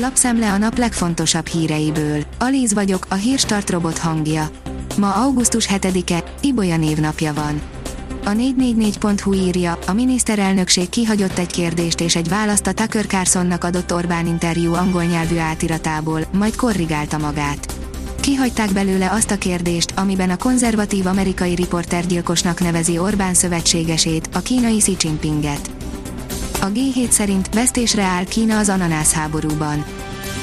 Lapszemle a nap legfontosabb híreiből. Alíz vagyok, a hírstart robot hangja. Ma augusztus 7-e, Ibolya névnapja van. A 444.hu írja, a miniszterelnökség kihagyott egy kérdést és egy választ a Tucker Carlsonnak adott Orbán interjú angol nyelvű átiratából, majd korrigálta magát. Kihagyták belőle azt a kérdést, amiben a konzervatív amerikai riportergyilkosnak nevezi Orbán szövetségesét, a kínai Xi Jinpinget. A G7 szerint vesztésre áll Kína az ananász háborúban.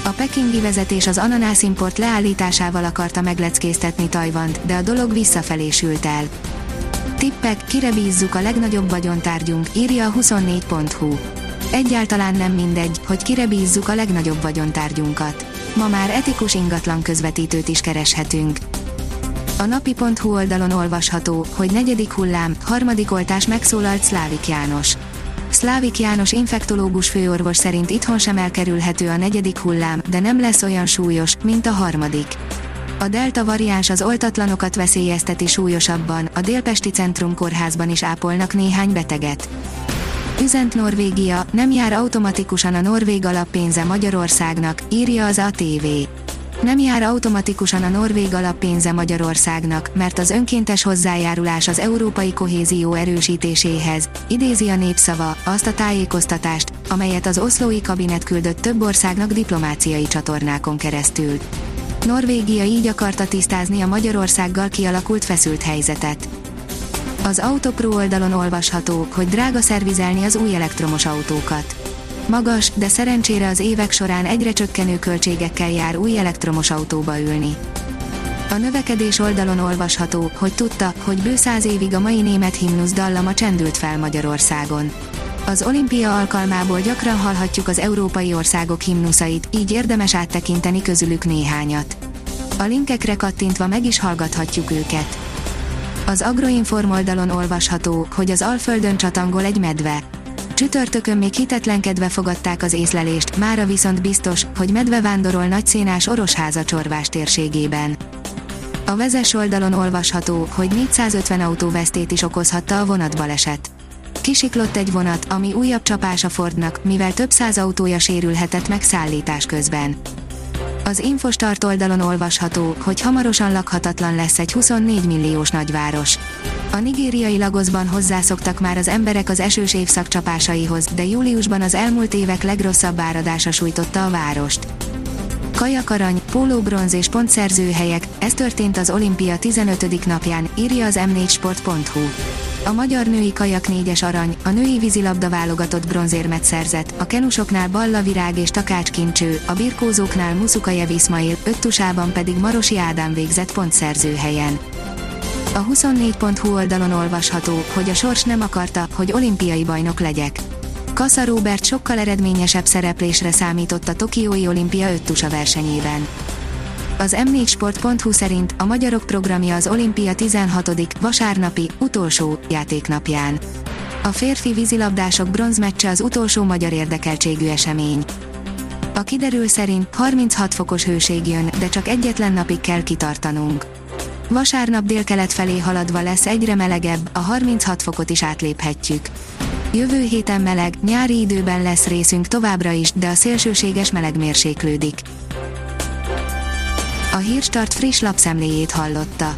A pekingi vezetés az ananászimport leállításával akarta megleckéztetni Tajvant, de a dolog visszafelé sült el. Tippek, kire bízzuk a legnagyobb vagyontárgyunk, írja a 24.hu. Egyáltalán nem mindegy, hogy kire bízzuk a legnagyobb vagyontárgyunkat. Ma már etikus ingatlan közvetítőt is kereshetünk. A napi.hu oldalon olvasható, hogy negyedik hullám, harmadik oltás megszólalt Szlávik János. Szlávik János infektológus főorvos szerint itthon sem elkerülhető a negyedik hullám, de nem lesz olyan súlyos, mint a harmadik. A delta variáns az oltatlanokat veszélyezteti súlyosabban, a Délpesti Centrum kórházban is ápolnak néhány beteget. Üzent Norvégia, nem jár automatikusan a norvég alappénze Magyarországnak, írja az ATV. Nem jár automatikusan a norvég alappénze Magyarországnak, mert az önkéntes hozzájárulás az európai kohézió erősítéséhez, idézi a népszava, azt a tájékoztatást, amelyet az oszlói kabinet küldött több országnak diplomáciai csatornákon keresztül. Norvégia így akarta tisztázni a Magyarországgal kialakult feszült helyzetet. Az Autopro oldalon olvasható, hogy drága szervizelni az új elektromos autókat. Magas, de szerencsére az évek során egyre csökkenő költségekkel jár új elektromos autóba ülni. A növekedés oldalon olvasható, hogy tudta, hogy bő száz évig a mai német himnusz dallama csendült fel Magyarországon. Az olimpia alkalmából gyakran hallhatjuk az európai országok himnuszait, így érdemes áttekinteni közülük néhányat. A linkekre kattintva meg is hallgathatjuk őket. Az Agroinform oldalon olvasható, hogy az Alföldön csatangol egy medve. Csütörtökön még hitetlenkedve fogadták az észlelést, mára viszont biztos, hogy medve vándorol nagyszénás Orosháza csorvás térségében. A vezes oldalon olvasható, hogy 450 autó vesztét is okozhatta a vonatbaleset. Kisiklott egy vonat, ami újabb csapás a Fordnak, mivel több száz autója sérülhetett meg szállítás közben. Az Infostart oldalon olvasható, hogy hamarosan lakhatatlan lesz egy 24 milliós nagyváros. A nigériai Lagosban hozzászoktak már az emberek az esős évszak csapásaihoz, de júliusban az elmúlt évek legrosszabb áradása sújtotta a várost. Kajakarany, pólóbronz és pontszerző helyek, ez történt az olimpia 15. napján, írja az m4sport.hu. A magyar női kajak négyes arany, a női vízilabda válogatott bronzérmet szerzett, a kenusoknál Balla Virág és Takács Kincső, a birkózóknál Muszukajev Ismail, öttusában pedig Marosi Ádám végzett pontszerző helyen. A 24.hu oldalon olvasható, hogy a sors nem akarta, hogy olimpiai bajnok legyek. Kassa Robert sokkal eredményesebb szereplésre számított a Tokiói olimpia öttusa versenyében. Az m4sport.hu szerint a magyarok programja az olimpia 16. vasárnapi, utolsó játéknapján. A férfi vízilabdások bronzmeccse az utolsó magyar érdekeltségű esemény. A kiderül szerint 36 fokos hőség jön, de csak egyetlen napig kell kitartanunk. Vasárnap délkelet felé haladva lesz egyre melegebb, a 36 fokot is átléphetjük. Jövő héten meleg, nyári időben lesz részünk továbbra is, de a szélsőséges meleg mérséklődik. A Hírstart friss lapszemléjét hallotta.